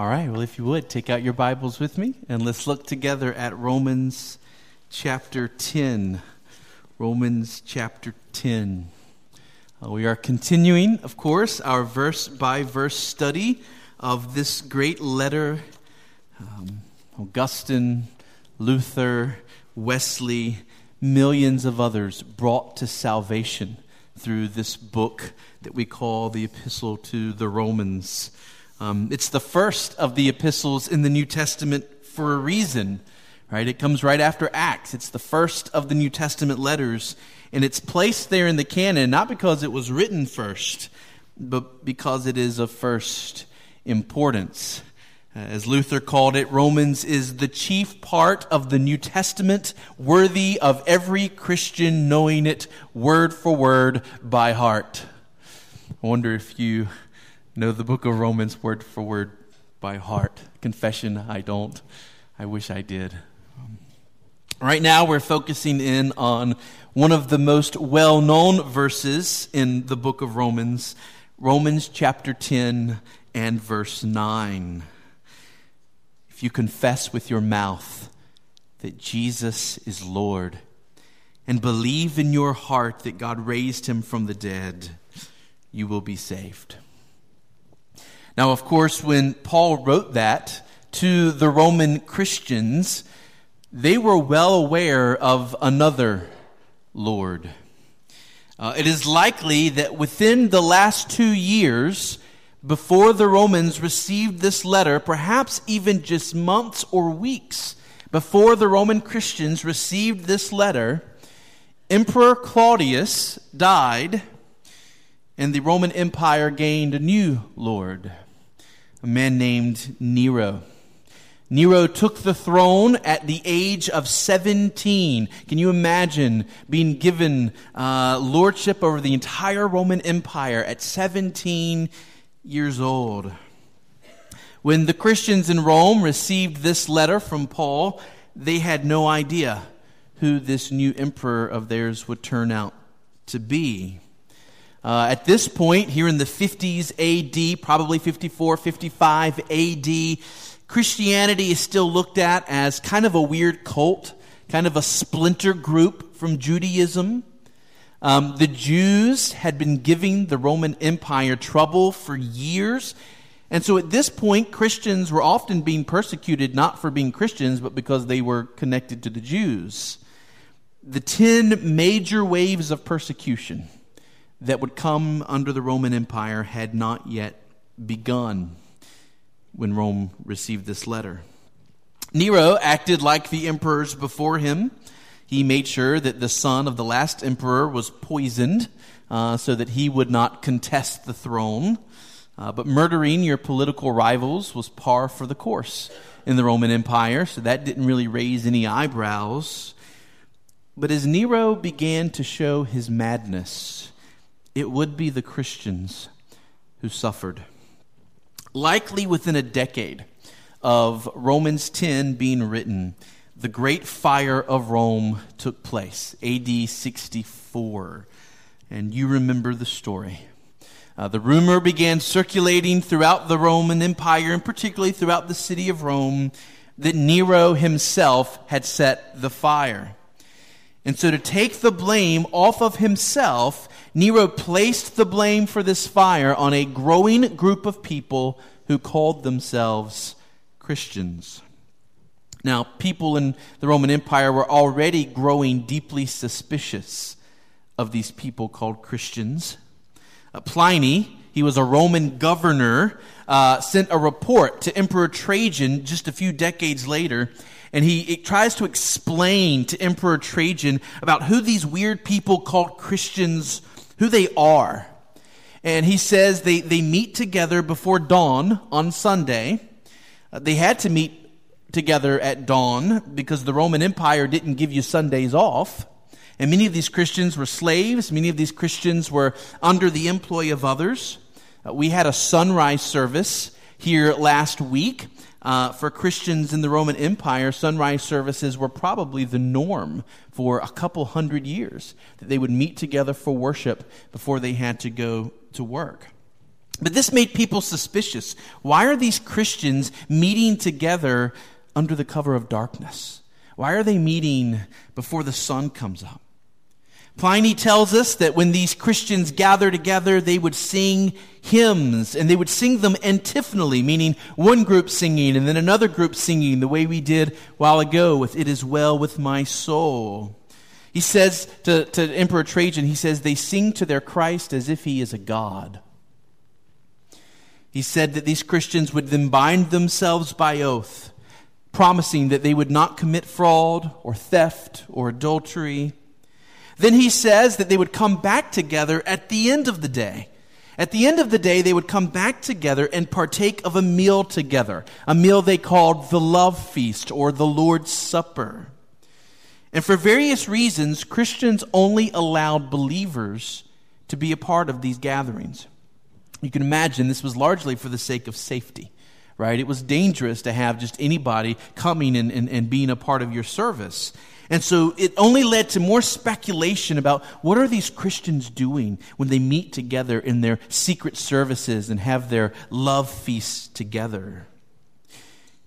All right, well, if you would, take out your Bibles with me and let's look together at Romans chapter 10. Romans chapter 10. Uh, we are continuing, of course, our verse by verse study of this great letter. Um, Augustine, Luther, Wesley, millions of others brought to salvation through this book that we call the Epistle to the Romans. Um, it's the first of the epistles in the New Testament for a reason, right? It comes right after Acts. It's the first of the New Testament letters, and it's placed there in the canon not because it was written first, but because it is of first importance. Uh, as Luther called it, Romans is the chief part of the New Testament, worthy of every Christian knowing it word for word by heart. I wonder if you know the book of Romans word for word by heart. Confession, I don't. I wish I did. Right now, we're focusing in on one of the most well known verses in the book of Romans, Romans chapter 10 and verse 9. If you confess with your mouth that Jesus is Lord and believe in your heart that God raised him from the dead, you will be saved. Now, of course, when Paul wrote that to the Roman Christians, they were well aware of another Lord. Uh, it is likely that within the last two years, before the Romans received this letter, perhaps even just months or weeks before the Roman Christians received this letter, Emperor Claudius died and the Roman Empire gained a new Lord a man named Nero. Nero took the throne at the age of 17. Can you imagine being given uh, lordship over the entire Roman Empire at 17 years old? When the Christians in Rome received this letter from Paul, they had no idea who this new emperor of theirs would turn out to be. Uh, at this point, here in the 50s AD, probably 54, 55 AD, Christianity is still looked at as kind of a weird cult, kind of a splinter group from Judaism. Um, the Jews had been giving the Roman Empire trouble for years. And so at this point, Christians were often being persecuted not for being Christians, but because they were connected to the Jews. The 10 major waves of persecution that would come under the Roman Empire had not yet begun when Rome received this letter. Nero acted like the emperors before him. He made sure that the son of the last emperor was poisoned uh, so that he would not contest the throne. Uh, but murdering your political rivals was par for the course in the Roman Empire, so that didn't really raise any eyebrows. But as Nero began to show his madness, it would be the Christians who suffered. Likely within a decade of Romans 10 being written, the Great Fire of Rome took place, AD 64. And you remember the story. Uh, the rumor began circulating throughout the Roman Empire, and particularly throughout the city of Rome, that Nero himself had set the fire. And so, to take the blame off of himself, Nero placed the blame for this fire on a growing group of people who called themselves Christians. Now, people in the Roman Empire were already growing deeply suspicious of these people called Christians. Uh, Pliny, he was a Roman governor, uh, sent a report to Emperor Trajan just a few decades later and he tries to explain to Emperor Trajan about who these weird people called Christians who they are. And he says they, they meet together before dawn on Sunday. Uh, they had to meet together at dawn because the Roman Empire didn't give you Sundays off. And many of these Christians were slaves. Many of these Christians were under the employ of others. Uh, we had a sunrise service here last week. Uh, for Christians in the Roman Empire, sunrise services were probably the norm for a couple hundred years, that they would meet together for worship before they had to go to work. But this made people suspicious. Why are these Christians meeting together under the cover of darkness? Why are they meeting before the sun comes up? Pliny tells us that when these Christians gather together, they would sing hymns and they would sing them antiphonally, meaning one group singing and then another group singing the way we did while ago with It Is Well With My Soul. He says to, to Emperor Trajan, he says, they sing to their Christ as if he is a God. He said that these Christians would then bind themselves by oath, promising that they would not commit fraud or theft or adultery. Then he says that they would come back together at the end of the day. At the end of the day, they would come back together and partake of a meal together, a meal they called the love feast or the Lord's Supper. And for various reasons, Christians only allowed believers to be a part of these gatherings. You can imagine this was largely for the sake of safety, right? It was dangerous to have just anybody coming and, and, and being a part of your service. And so it only led to more speculation about what are these Christians doing when they meet together in their secret services and have their love feasts together.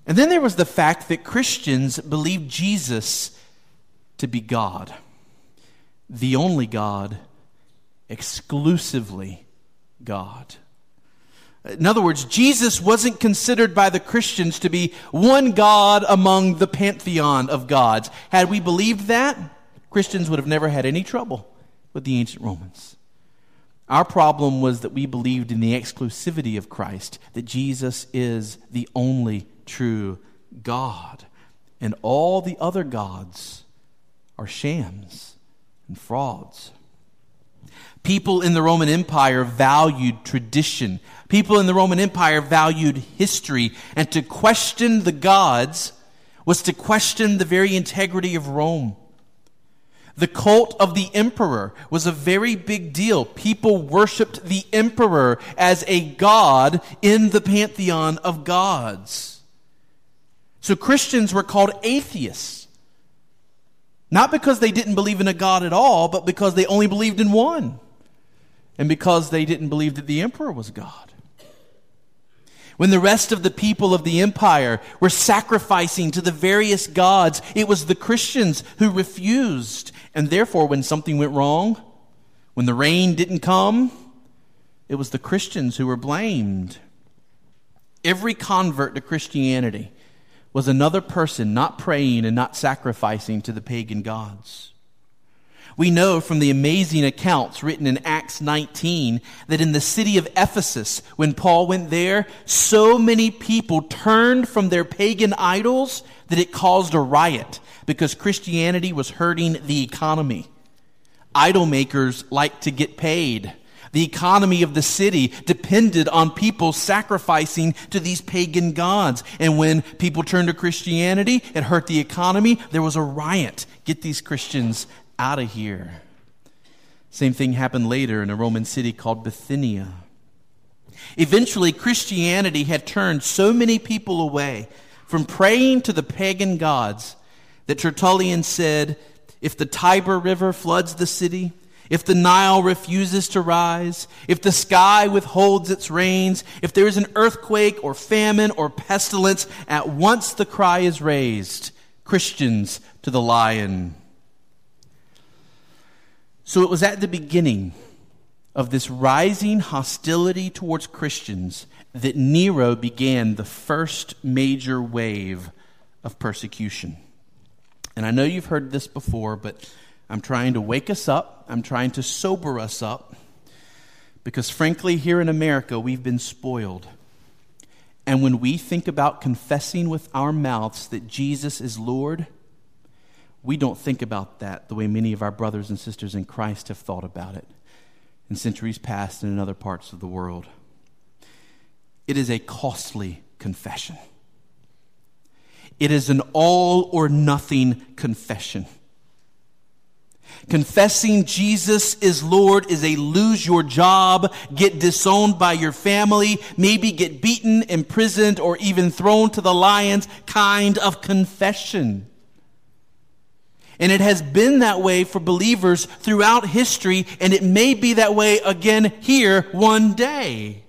And then there was the fact that Christians believed Jesus to be God, the only God, exclusively God. In other words, Jesus wasn't considered by the Christians to be one God among the pantheon of gods. Had we believed that, Christians would have never had any trouble with the ancient Romans. Our problem was that we believed in the exclusivity of Christ, that Jesus is the only true God, and all the other gods are shams and frauds. People in the Roman Empire valued tradition. People in the Roman Empire valued history. And to question the gods was to question the very integrity of Rome. The cult of the emperor was a very big deal. People worshiped the emperor as a god in the pantheon of gods. So Christians were called atheists. Not because they didn't believe in a God at all, but because they only believed in one and because they didn't believe that the emperor was God. When the rest of the people of the empire were sacrificing to the various gods, it was the Christians who refused. And therefore, when something went wrong, when the rain didn't come, it was the Christians who were blamed. Every convert to Christianity was another person not praying and not sacrificing to the pagan gods. We know from the amazing accounts written in Acts 19 that in the city of Ephesus, when Paul went there, so many people turned from their pagan idols that it caused a riot because Christianity was hurting the economy. Idol makers like to get paid. The economy of the city depended on people sacrificing to these pagan gods. And when people turned to Christianity, it hurt the economy. There was a riot. Get these Christians out of here. Same thing happened later in a Roman city called Bithynia. Eventually, Christianity had turned so many people away from praying to the pagan gods that Tertullian said, if the Tiber River floods the city, if the Nile refuses to rise, if the sky withholds its rains, if there is an earthquake or famine or pestilence, at once the cry is raised Christians to the lion. So it was at the beginning of this rising hostility towards Christians that Nero began the first major wave of persecution. And I know you've heard this before, but I'm trying to wake us up. I'm trying to sober us up. Because frankly, here in America, we've been spoiled. And when we think about confessing with our mouths that Jesus is Lord, we don't think about that the way many of our brothers and sisters in Christ have thought about it in centuries past and in other parts of the world. It is a costly confession. It is an all or nothing confession. Confessing Jesus is Lord is a lose your job, get disowned by your family, maybe get beaten, imprisoned, or even thrown to the lions kind of confession. And it has been that way for believers throughout history, and it may be that way again here one day.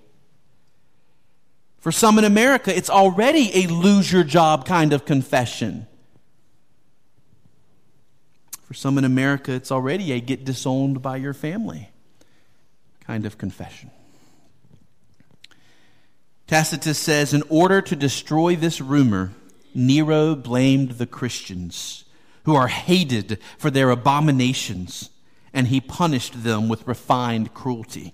For some in America, it's already a lose your job kind of confession. For some in America, it's already a get disowned by your family kind of confession. Tacitus says, in order to destroy this rumor, Nero blamed the Christians, who are hated for their abominations, and he punished them with refined cruelty.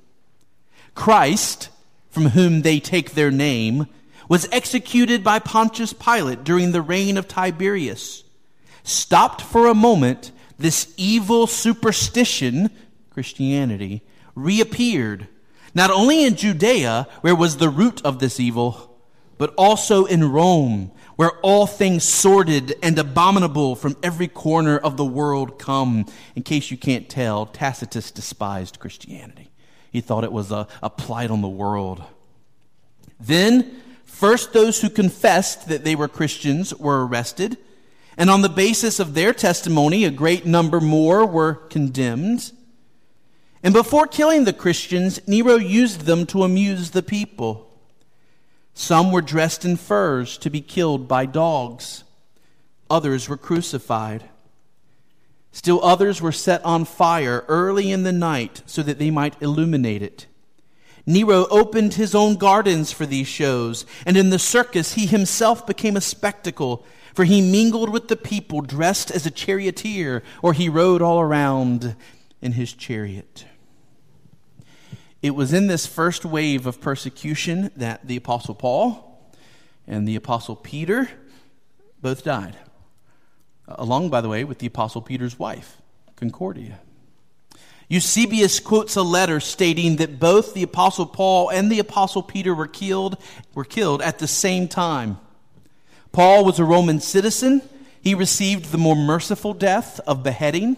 Christ, from whom they take their name, was executed by Pontius Pilate during the reign of Tiberius. Stopped for a moment, this evil superstition, Christianity, reappeared, not only in Judea, where was the root of this evil, but also in Rome, where all things sordid and abominable from every corner of the world come. In case you can't tell, Tacitus despised Christianity. He thought it was a, a blight on the world. Then, first those who confessed that they were Christians were arrested, and on the basis of their testimony, a great number more were condemned. And before killing the Christians, Nero used them to amuse the people. Some were dressed in furs to be killed by dogs. Others were crucified. Still others were set on fire early in the night so that they might illuminate it. Nero opened his own gardens for these shows, and in the circus he himself became a spectacle, for he mingled with the people dressed as a charioteer, or he rode all around in his chariot. It was in this first wave of persecution that the Apostle Paul and the Apostle Peter both died, along, by the way, with the Apostle Peter's wife, Concordia. Eusebius quotes a letter stating that both the Apostle Paul and the Apostle Peter were killed, were killed at the same time. Paul was a Roman citizen. He received the more merciful death of beheading.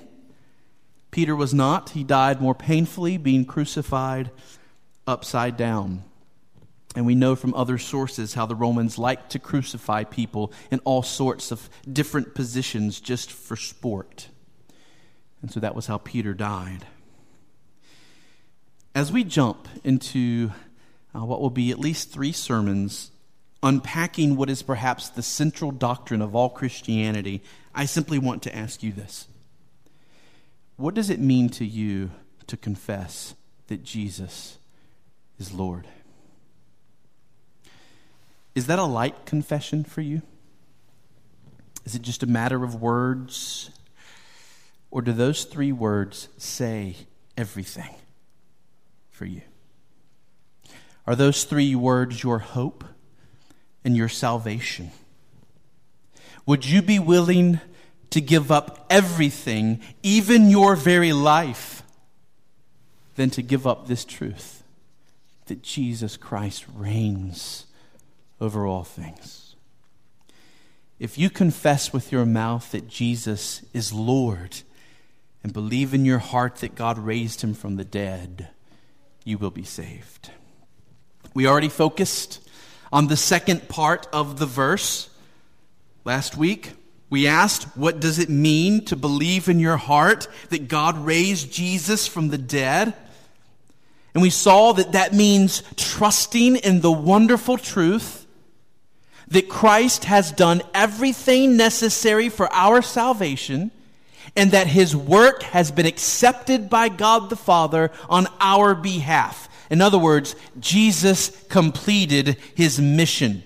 Peter was not. He died more painfully, being crucified upside down. And we know from other sources how the Romans liked to crucify people in all sorts of different positions just for sport. And so that was how Peter died. As we jump into uh, what will be at least three sermons unpacking what is perhaps the central doctrine of all Christianity, I simply want to ask you this. What does it mean to you to confess that Jesus is Lord? Is that a light confession for you? Is it just a matter of words? Or do those three words say everything for you? Are those three words your hope and your salvation? Would you be willing to give up everything, even your very life, than to give up this truth that Jesus Christ reigns over all things. If you confess with your mouth that Jesus is Lord and believe in your heart that God raised him from the dead, you will be saved. We already focused on the second part of the verse last week. We asked, what does it mean to believe in your heart that God raised Jesus from the dead? And we saw that that means trusting in the wonderful truth that Christ has done everything necessary for our salvation and that his work has been accepted by God the Father on our behalf. In other words, Jesus completed his mission.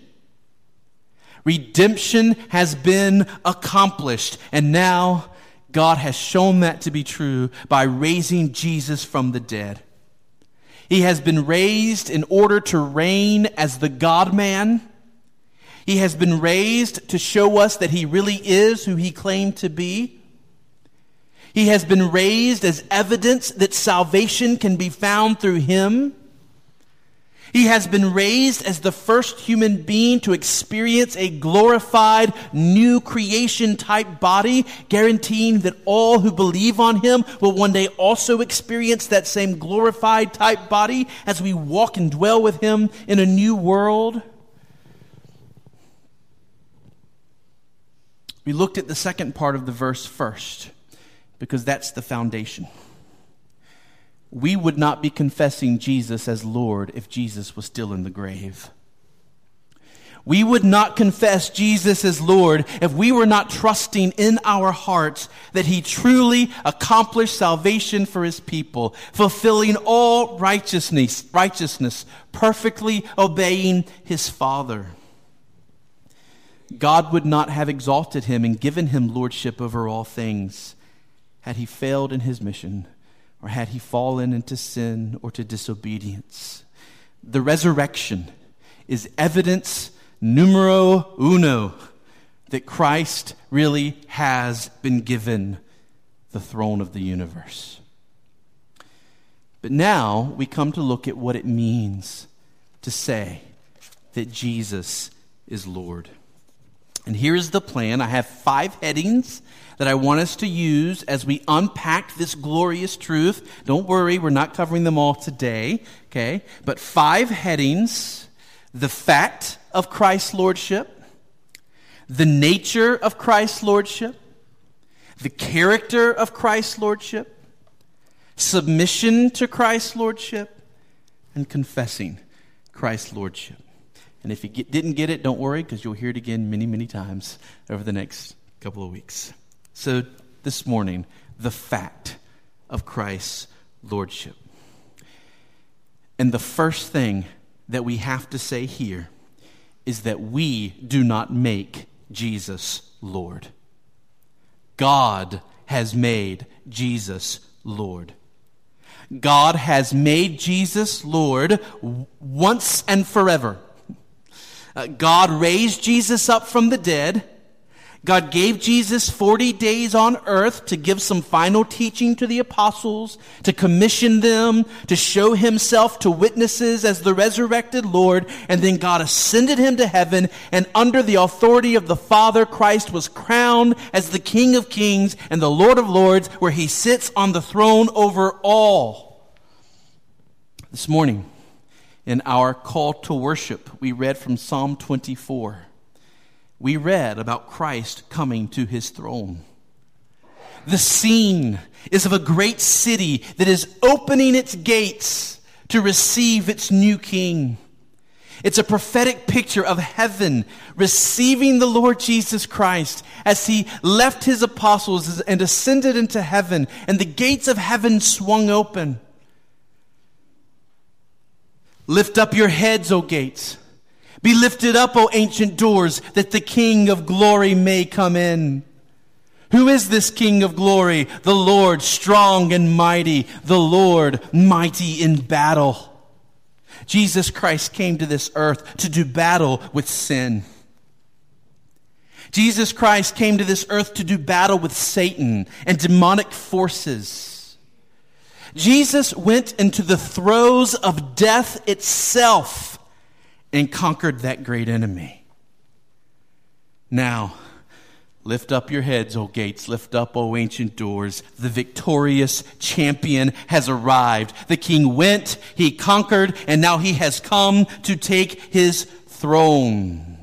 Redemption has been accomplished. And now God has shown that to be true by raising Jesus from the dead. He has been raised in order to reign as the God man. He has been raised to show us that he really is who he claimed to be. He has been raised as evidence that salvation can be found through him. He has been raised as the first human being to experience a glorified new creation type body, guaranteeing that all who believe on him will one day also experience that same glorified type body as we walk and dwell with him in a new world. We looked at the second part of the verse first because that's the foundation we would not be confessing Jesus as Lord if Jesus was still in the grave. We would not confess Jesus as Lord if we were not trusting in our hearts that He truly accomplished salvation for His people, fulfilling all righteousness, righteousness, perfectly obeying His Father. God would not have exalted Him and given Him lordship over all things had He failed in His mission or had He fallen into sin or to disobedience. The resurrection is evidence numero uno that Christ really has been given the throne of the universe. But now we come to look at what it means to say that Jesus is Lord. And here is the plan. I have five headings that I want us to use as we unpack this glorious truth. Don't worry, we're not covering them all today, okay? But five headings the fact of Christ's lordship, the nature of Christ's lordship, the character of Christ's lordship, submission to Christ's lordship, and confessing Christ's lordship. And if you get, didn't get it, don't worry because you'll hear it again many, many times over the next couple of weeks. So, this morning, the fact of Christ's lordship. And the first thing that we have to say here is that we do not make Jesus Lord. God has made Jesus Lord. God has made Jesus Lord once and forever. Uh, God raised Jesus up from the dead God gave Jesus 40 days on earth to give some final teaching to the apostles, to commission them, to show himself to witnesses as the resurrected Lord, and then God ascended him to heaven, and under the authority of the Father, Christ was crowned as the King of kings and the Lord of lords, where he sits on the throne over all. This morning, in our call to worship, we read from Psalm 24 we read about Christ coming to his throne. The scene is of a great city that is opening its gates to receive its new king. It's a prophetic picture of heaven receiving the Lord Jesus Christ as he left his apostles and ascended into heaven, and the gates of heaven swung open. Lift up your heads, O gates be lifted up, O ancient doors, that the King of glory may come in. Who is this King of glory? The Lord strong and mighty, the Lord mighty in battle. Jesus Christ came to this earth to do battle with sin. Jesus Christ came to this earth to do battle with Satan and demonic forces. Jesus went into the throes of death itself and conquered that great enemy. Now, lift up your heads, O gates, lift up, O ancient doors. The victorious champion has arrived. The king went, he conquered, and now he has come to take his throne.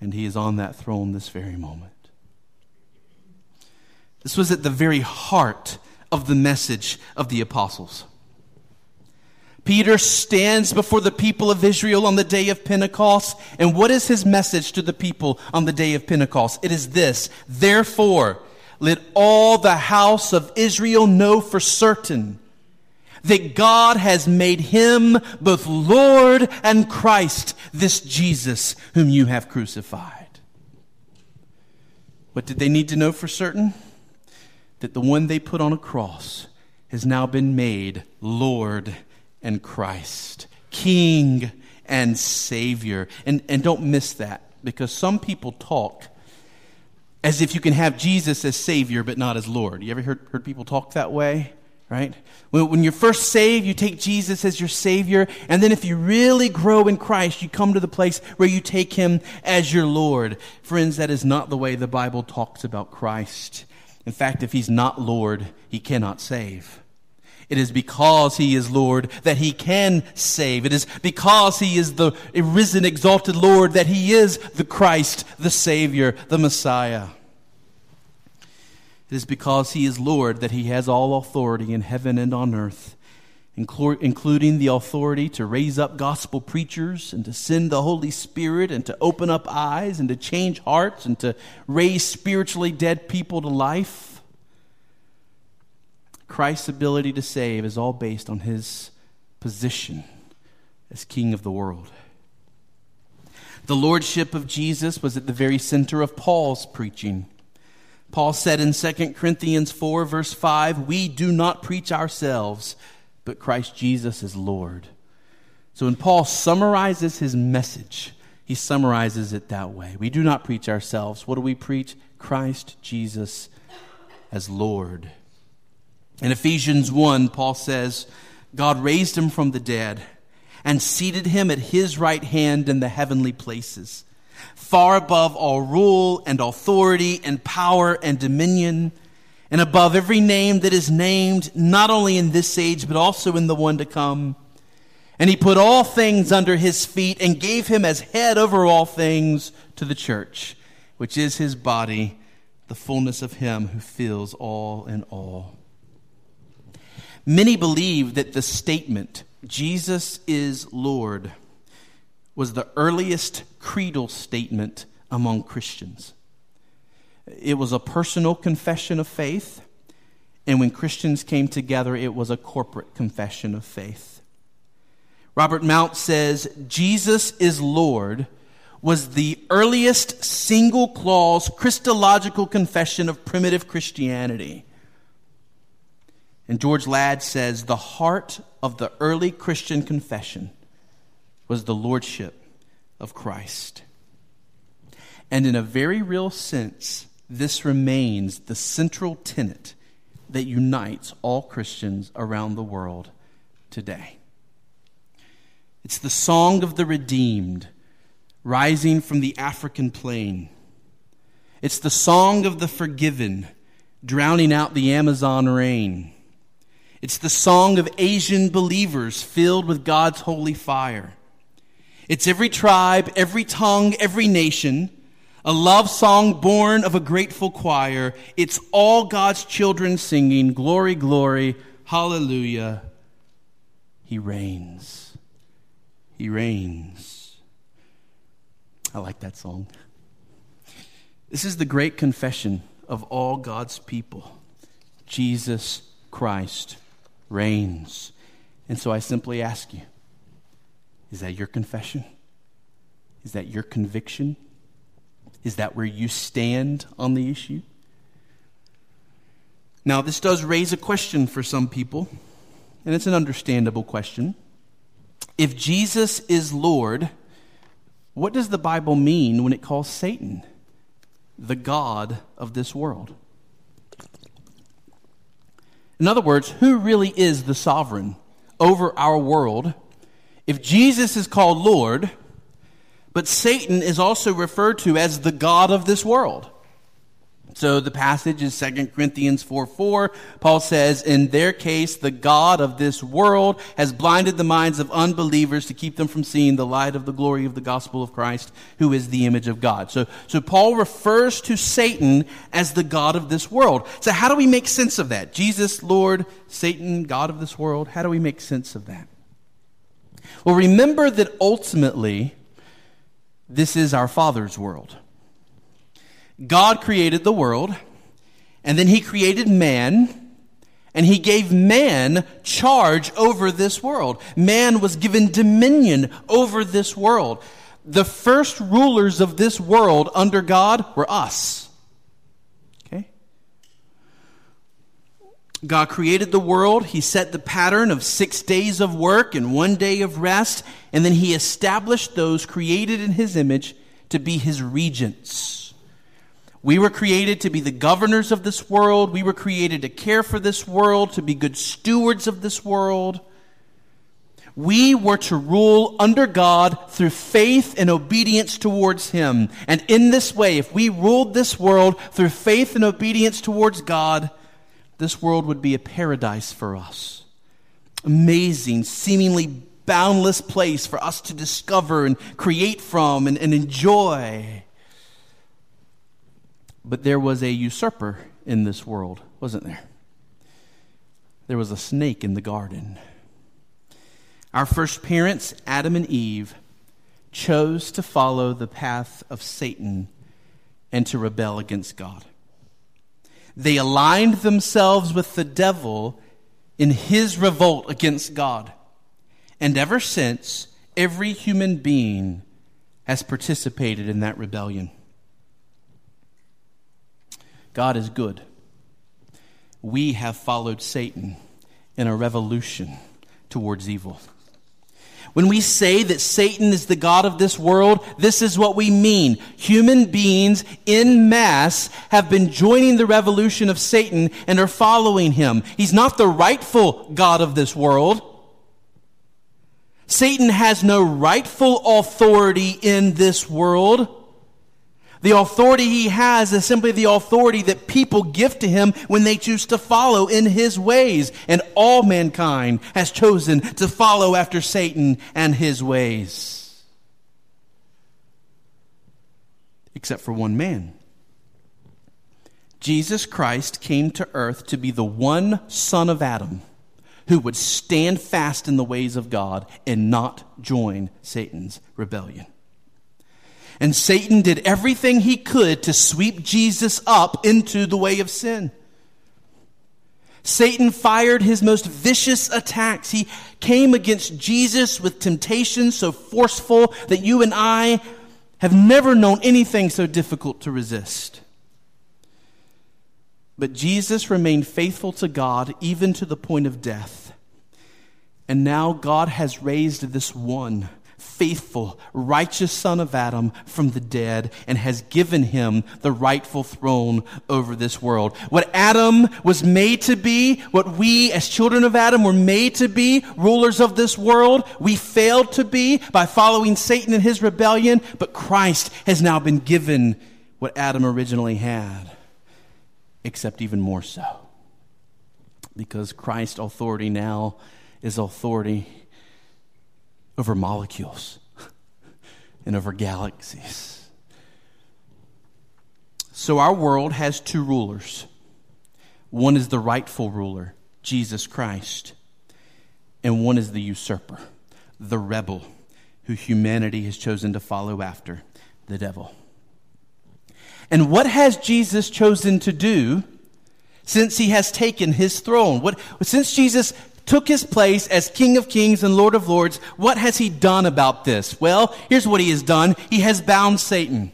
And he is on that throne this very moment. This was at the very heart of the message of the apostles. Peter stands before the people of Israel on the day of Pentecost. And what is his message to the people on the day of Pentecost? It is this Therefore, let all the house of Israel know for certain that God has made him both Lord and Christ, this Jesus whom you have crucified. What did they need to know for certain? That the one they put on a cross has now been made Lord and Christ, King and Savior. And, and don't miss that because some people talk as if you can have Jesus as Savior but not as Lord. You ever heard, heard people talk that way? Right? When, when you're first saved, you take Jesus as your Savior. And then if you really grow in Christ, you come to the place where you take Him as your Lord. Friends, that is not the way the Bible talks about Christ. In fact, if He's not Lord, He cannot save. It is because he is Lord that he can save. It is because he is the risen, exalted Lord that he is the Christ, the Savior, the Messiah. It is because he is Lord that he has all authority in heaven and on earth. including the authority to raise up gospel preachers and to send the Holy Spirit and to open up eyes and to change hearts and to raise spiritually dead people to life. Christ's ability to save is all based on his position as King of the world. The lordship of Jesus was at the very center of Paul's preaching. Paul said in 2 Corinthians 4, verse 5, We do not preach ourselves, but Christ Jesus is Lord. So when Paul summarizes his message, he summarizes it that way. We do not preach ourselves. What do we preach? Christ Jesus as Lord. In Ephesians 1, Paul says, God raised him from the dead and seated him at his right hand in the heavenly places, far above all rule and authority and power and dominion, and above every name that is named, not only in this age, but also in the one to come. And he put all things under his feet and gave him as head over all things to the church, which is his body, the fullness of him who fills all in all. Many believe that the statement, Jesus is Lord, was the earliest creedal statement among Christians. It was a personal confession of faith, and when Christians came together, it was a corporate confession of faith. Robert Mounce says, Jesus is Lord was the earliest single clause Christological confession of primitive Christianity. And George Ladd says the heart of the early Christian confession was the lordship of Christ. And in a very real sense, this remains the central tenet that unites all Christians around the world today. It's the song of the redeemed rising from the African plain. It's the song of the forgiven drowning out the Amazon rain. It's the song of Asian believers filled with God's holy fire. It's every tribe, every tongue, every nation, a love song born of a grateful choir. It's all God's children singing, Glory, glory, hallelujah. He reigns. He reigns. I like that song. This is the great confession of all God's people Jesus Christ reigns. And so I simply ask you is that your confession? Is that your conviction? Is that where you stand on the issue? Now, this does raise a question for some people, and it's an understandable question. If Jesus is Lord, what does the Bible mean when it calls Satan the God of this world? In other words, who really is the sovereign over our world? If Jesus is called Lord, but Satan is also referred to as the God of this world. So the passage is 2 Corinthians 4 4. Paul says, In their case, the God of this world has blinded the minds of unbelievers to keep them from seeing the light of the glory of the gospel of Christ, who is the image of God. So, so Paul refers to Satan as the God of this world. So how do we make sense of that? Jesus, Lord, Satan, God of this world. How do we make sense of that? Well, remember that ultimately, this is our Father's world. God created the world, and then he created man, and he gave man charge over this world. Man was given dominion over this world. The first rulers of this world under God were us. Okay? God created the world. He set the pattern of six days of work and one day of rest, and then he established those created in his image to be his regents. We were created to be the governors of this world. We were created to care for this world, to be good stewards of this world. We were to rule under God through faith and obedience towards Him. And in this way, if we ruled this world through faith and obedience towards God, this world would be a paradise for us. Amazing, seemingly boundless place for us to discover and create from and, and enjoy. But there was a usurper in this world, wasn't there? There was a snake in the garden. Our first parents, Adam and Eve, chose to follow the path of Satan and to rebel against God. They aligned themselves with the devil in his revolt against God. And ever since, every human being has participated in that rebellion. God is good. We have followed Satan in a revolution towards evil. When we say that Satan is the God of this world, this is what we mean. Human beings in mass have been joining the revolution of Satan and are following him. He's not the rightful God of this world. Satan has no rightful authority in this world. The authority he has is simply the authority that people give to him when they choose to follow in his ways. And all mankind has chosen to follow after Satan and his ways. Except for one man. Jesus Christ came to earth to be the one son of Adam who would stand fast in the ways of God and not join Satan's rebellion. And Satan did everything he could to sweep Jesus up into the way of sin. Satan fired his most vicious attacks. He came against Jesus with temptations so forceful that you and I have never known anything so difficult to resist. But Jesus remained faithful to God even to the point of death. And now God has raised this one faithful, righteous son of Adam from the dead and has given him the rightful throne over this world. What Adam was made to be, what we as children of Adam were made to be, rulers of this world, we failed to be by following Satan and his rebellion, but Christ has now been given what Adam originally had, except even more so. Because Christ's authority now is authority over molecules and over galaxies. So our world has two rulers. One is the rightful ruler, Jesus Christ, and one is the usurper, the rebel, who humanity has chosen to follow after, the devil. And what has Jesus chosen to do since he has taken his throne? What, since Jesus took his place as King of Kings and Lord of Lords, what has he done about this? Well, here's what he has done. He has bound Satan.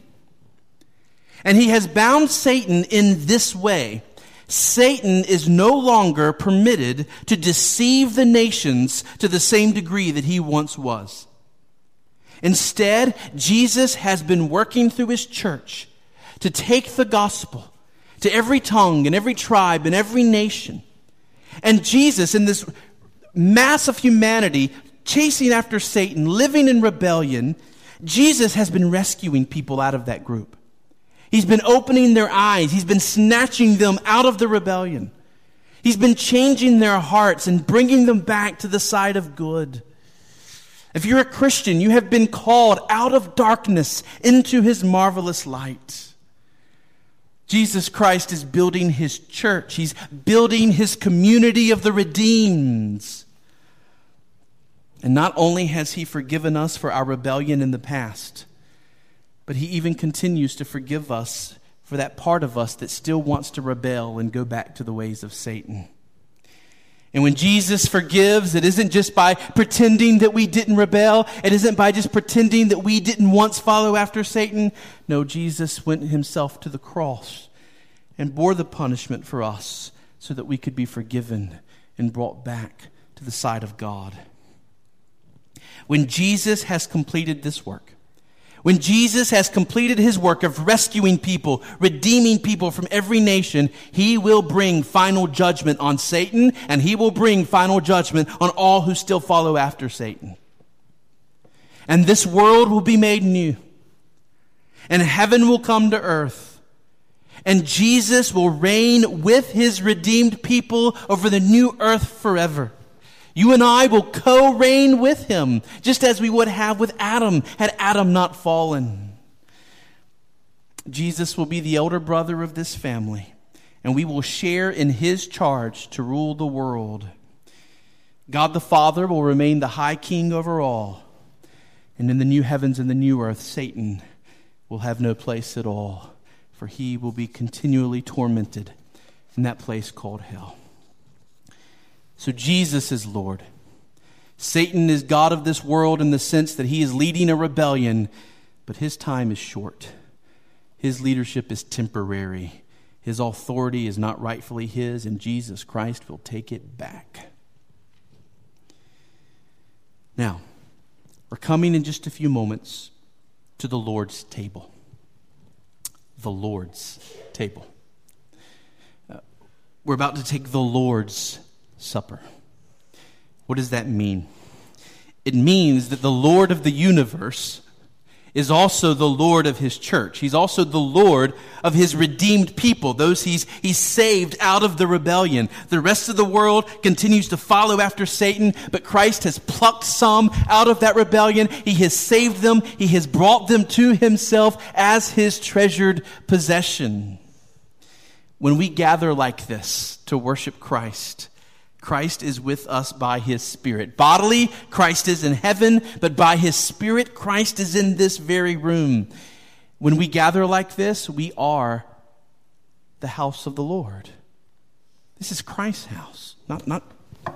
And he has bound Satan in this way. Satan is no longer permitted to deceive the nations to the same degree that he once was. Instead, Jesus has been working through his church to take the gospel to every tongue and every tribe and every nation. And Jesus, in this mass of humanity chasing after Satan, living in rebellion, Jesus has been rescuing people out of that group. He's been opening their eyes. He's been snatching them out of the rebellion. He's been changing their hearts and bringing them back to the side of good. If you're a Christian, you have been called out of darkness into his marvelous light. Jesus Christ is building his church. He's building his community of the redeemed. And not only has he forgiven us for our rebellion in the past, but he even continues to forgive us for that part of us that still wants to rebel and go back to the ways of Satan. And when Jesus forgives, it isn't just by pretending that we didn't rebel. It isn't by just pretending that we didn't once follow after Satan. No, Jesus went himself to the cross and bore the punishment for us so that we could be forgiven and brought back to the side of God. When Jesus has completed this work, when Jesus has completed his work of rescuing people, redeeming people from every nation, he will bring final judgment on Satan and he will bring final judgment on all who still follow after Satan. And this world will be made new. And heaven will come to earth. And Jesus will reign with his redeemed people over the new earth forever. You and I will co reign with him, just as we would have with Adam had Adam not fallen. Jesus will be the elder brother of this family, and we will share in his charge to rule the world. God the Father will remain the high king over all. And in the new heavens and the new earth, Satan will have no place at all, for he will be continually tormented in that place called hell. So Jesus is Lord. Satan is God of this world in the sense that he is leading a rebellion, but his time is short. His leadership is temporary. His authority is not rightfully his, and Jesus Christ will take it back. Now, we're coming in just a few moments to the Lord's table. The Lord's table. Uh, we're about to take the Lord's Supper. What does that mean? It means that the Lord of the universe is also the Lord of his church. He's also the Lord of his redeemed people, those he's, he's saved out of the rebellion. The rest of the world continues to follow after Satan, but Christ has plucked some out of that rebellion. He has saved them. He has brought them to himself as his treasured possession. When we gather like this to worship Christ, Christ is with us by his Spirit. Bodily, Christ is in heaven, but by his Spirit, Christ is in this very room. When we gather like this, we are the house of the Lord. This is Christ's house. Not, not,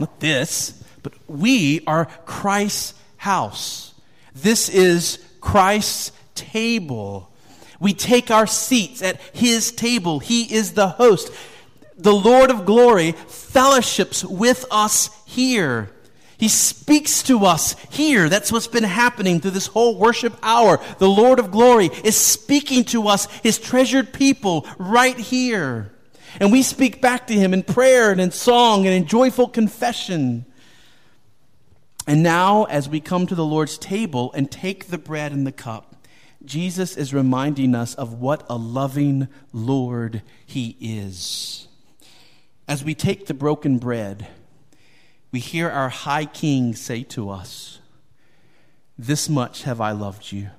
not this, but we are Christ's house. This is Christ's table. We take our seats at his table. He is the host the Lord of glory fellowships with us here. He speaks to us here. That's what's been happening through this whole worship hour. The Lord of glory is speaking to us, his treasured people, right here. And we speak back to him in prayer and in song and in joyful confession. And now, as we come to the Lord's table and take the bread and the cup, Jesus is reminding us of what a loving Lord he is. As we take the broken bread, we hear our high king say to us, This much have I loved you.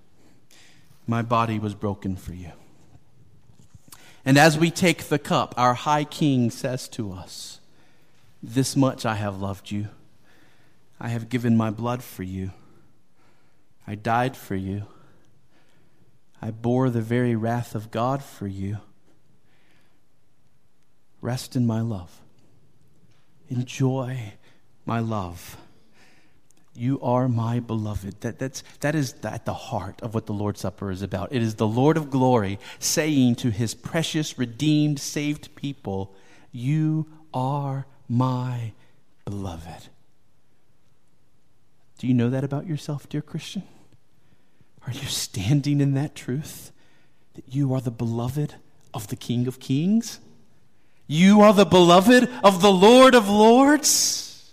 My body was broken for you. And as we take the cup, our high king says to us, This much I have loved you. I have given my blood for you. I died for you. I bore the very wrath of God for you. Rest in my love. Enjoy my love. You are my beloved. That, that's, that is at the heart of what the Lord's Supper is about. It is the Lord of glory saying to his precious, redeemed, saved people, You are my beloved. Do you know that about yourself, dear Christian? Are you standing in that truth that you are the beloved of the King of Kings? You are the beloved of the Lord of Lords.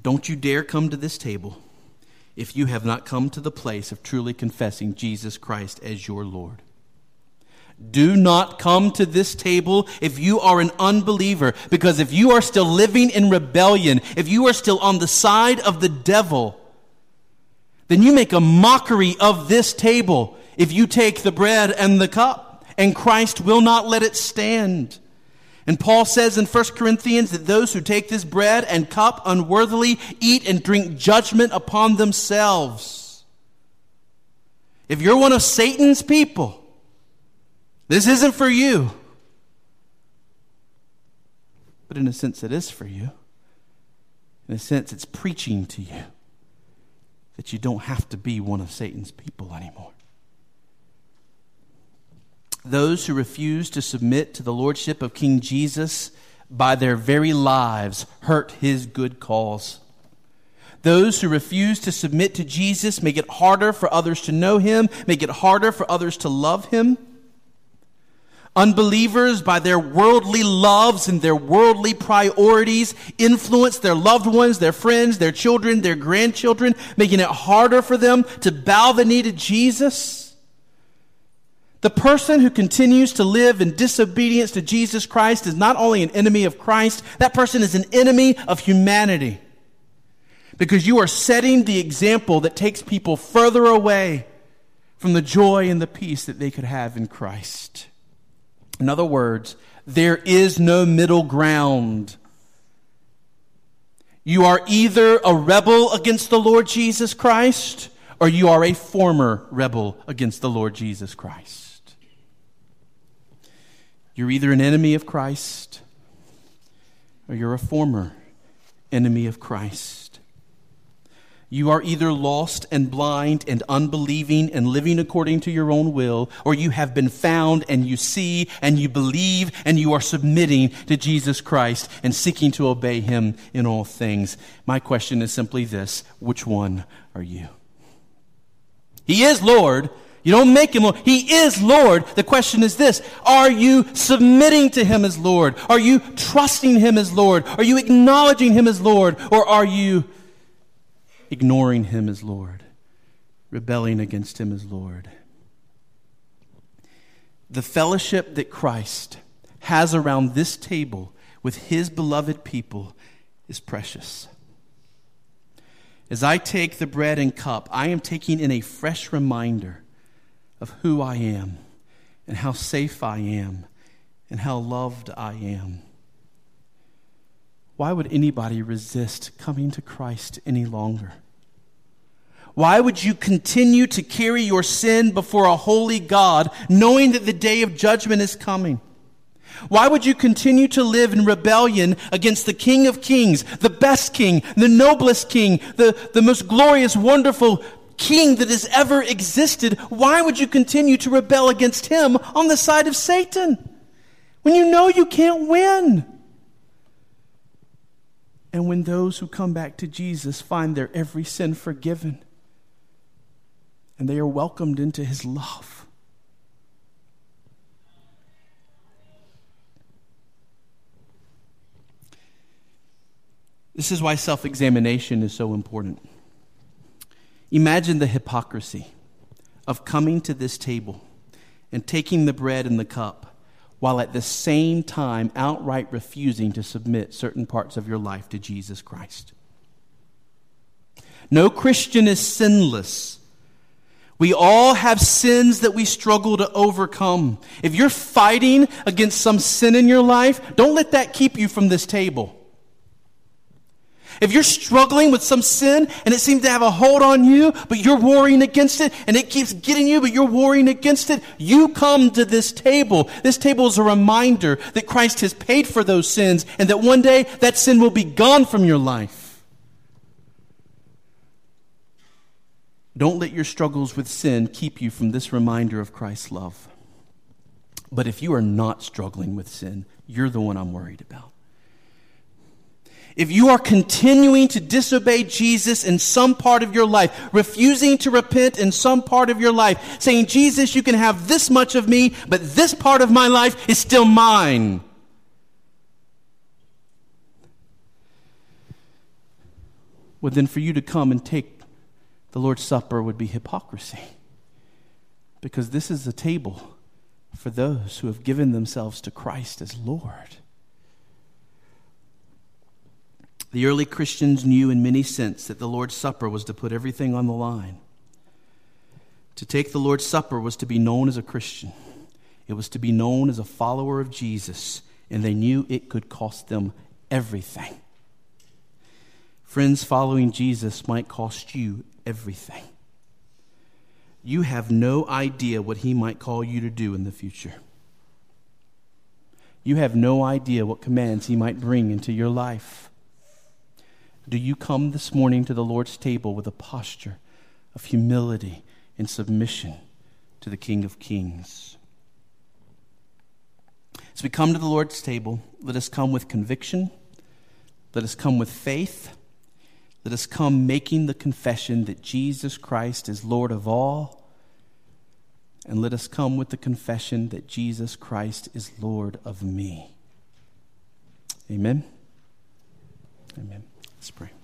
Don't you dare come to this table if you have not come to the place of truly confessing Jesus Christ as your Lord. Do not come to this table if you are an unbeliever, because if you are still living in rebellion, if you are still on the side of the devil, then you make a mockery of this table if you take the bread and the cup and Christ will not let it stand. And Paul says in 1 Corinthians that those who take this bread and cup unworthily eat and drink judgment upon themselves. If you're one of Satan's people, this isn't for you. But in a sense, it is for you. In a sense, it's preaching to you that you don't have to be one of Satan's people anymore. Those who refuse to submit to the lordship of King Jesus by their very lives hurt his good cause. Those who refuse to submit to Jesus make it harder for others to know him, make it harder for others to love him. Unbelievers, by their worldly loves and their worldly priorities, influence their loved ones, their friends, their children, their grandchildren, making it harder for them to bow the knee to Jesus. The person who continues to live in disobedience to Jesus Christ is not only an enemy of Christ, that person is an enemy of humanity. Because you are setting the example that takes people further away from the joy and the peace that they could have in Christ. In other words, there is no middle ground. You are either a rebel against the Lord Jesus Christ or you are a former rebel against the Lord Jesus Christ. You're either an enemy of Christ or you're a former enemy of Christ. You are either lost and blind and unbelieving and living according to your own will, or you have been found and you see and you believe and you are submitting to Jesus Christ and seeking to obey him in all things. My question is simply this which one are you? He is Lord. You don't make him Lord. He is Lord. The question is this Are you submitting to him as Lord? Are you trusting him as Lord? Are you acknowledging him as Lord? Or are you ignoring him as Lord, rebelling against him as Lord. The fellowship that Christ has around this table with his beloved people is precious. As I take the bread and cup, I am taking in a fresh reminder of who I am and how safe I am and how loved I am. Why would anybody resist coming to Christ any longer? Why would you continue to carry your sin before a holy God, knowing that the day of judgment is coming? Why would you continue to live in rebellion against the King of Kings, the best King, the noblest King, the, the most glorious, wonderful King that has ever existed? Why would you continue to rebel against him on the side of Satan when you know you can't win? And when those who come back to Jesus find their every sin forgiven, and they are welcomed into his love. This is why self examination is so important. Imagine the hypocrisy of coming to this table and taking the bread and the cup while at the same time outright refusing to submit certain parts of your life to Jesus Christ. No Christian is sinless we all have sins that we struggle to overcome. If you're fighting against some sin in your life, don't let that keep you from this table. If you're struggling with some sin and it seems to have a hold on you, but you're warring against it and it keeps getting you, but you're warring against it, you come to this table. This table is a reminder that Christ has paid for those sins and that one day that sin will be gone from your life. Don't let your struggles with sin keep you from this reminder of Christ's love. But if you are not struggling with sin, you're the one I'm worried about. If you are continuing to disobey Jesus in some part of your life, refusing to repent in some part of your life, saying, Jesus, you can have this much of me, but this part of my life is still mine. Well, then for you to come and take the Lord's Supper would be hypocrisy. Because this is a table for those who have given themselves to Christ as Lord. The early Christians knew in many sense that the Lord's Supper was to put everything on the line. To take the Lord's Supper was to be known as a Christian, it was to be known as a follower of Jesus, and they knew it could cost them everything. Friends, following Jesus might cost you everything. You have no idea what He might call you to do in the future. You have no idea what commands He might bring into your life. Do you come this morning to the Lord's table with a posture of humility and submission to the King of Kings? As we come to the Lord's table, let us come with conviction, let us come with faith let us come making the confession that Jesus Christ is Lord of all. And let us come with the confession that Jesus Christ is Lord of me. Amen. Amen. Let's pray.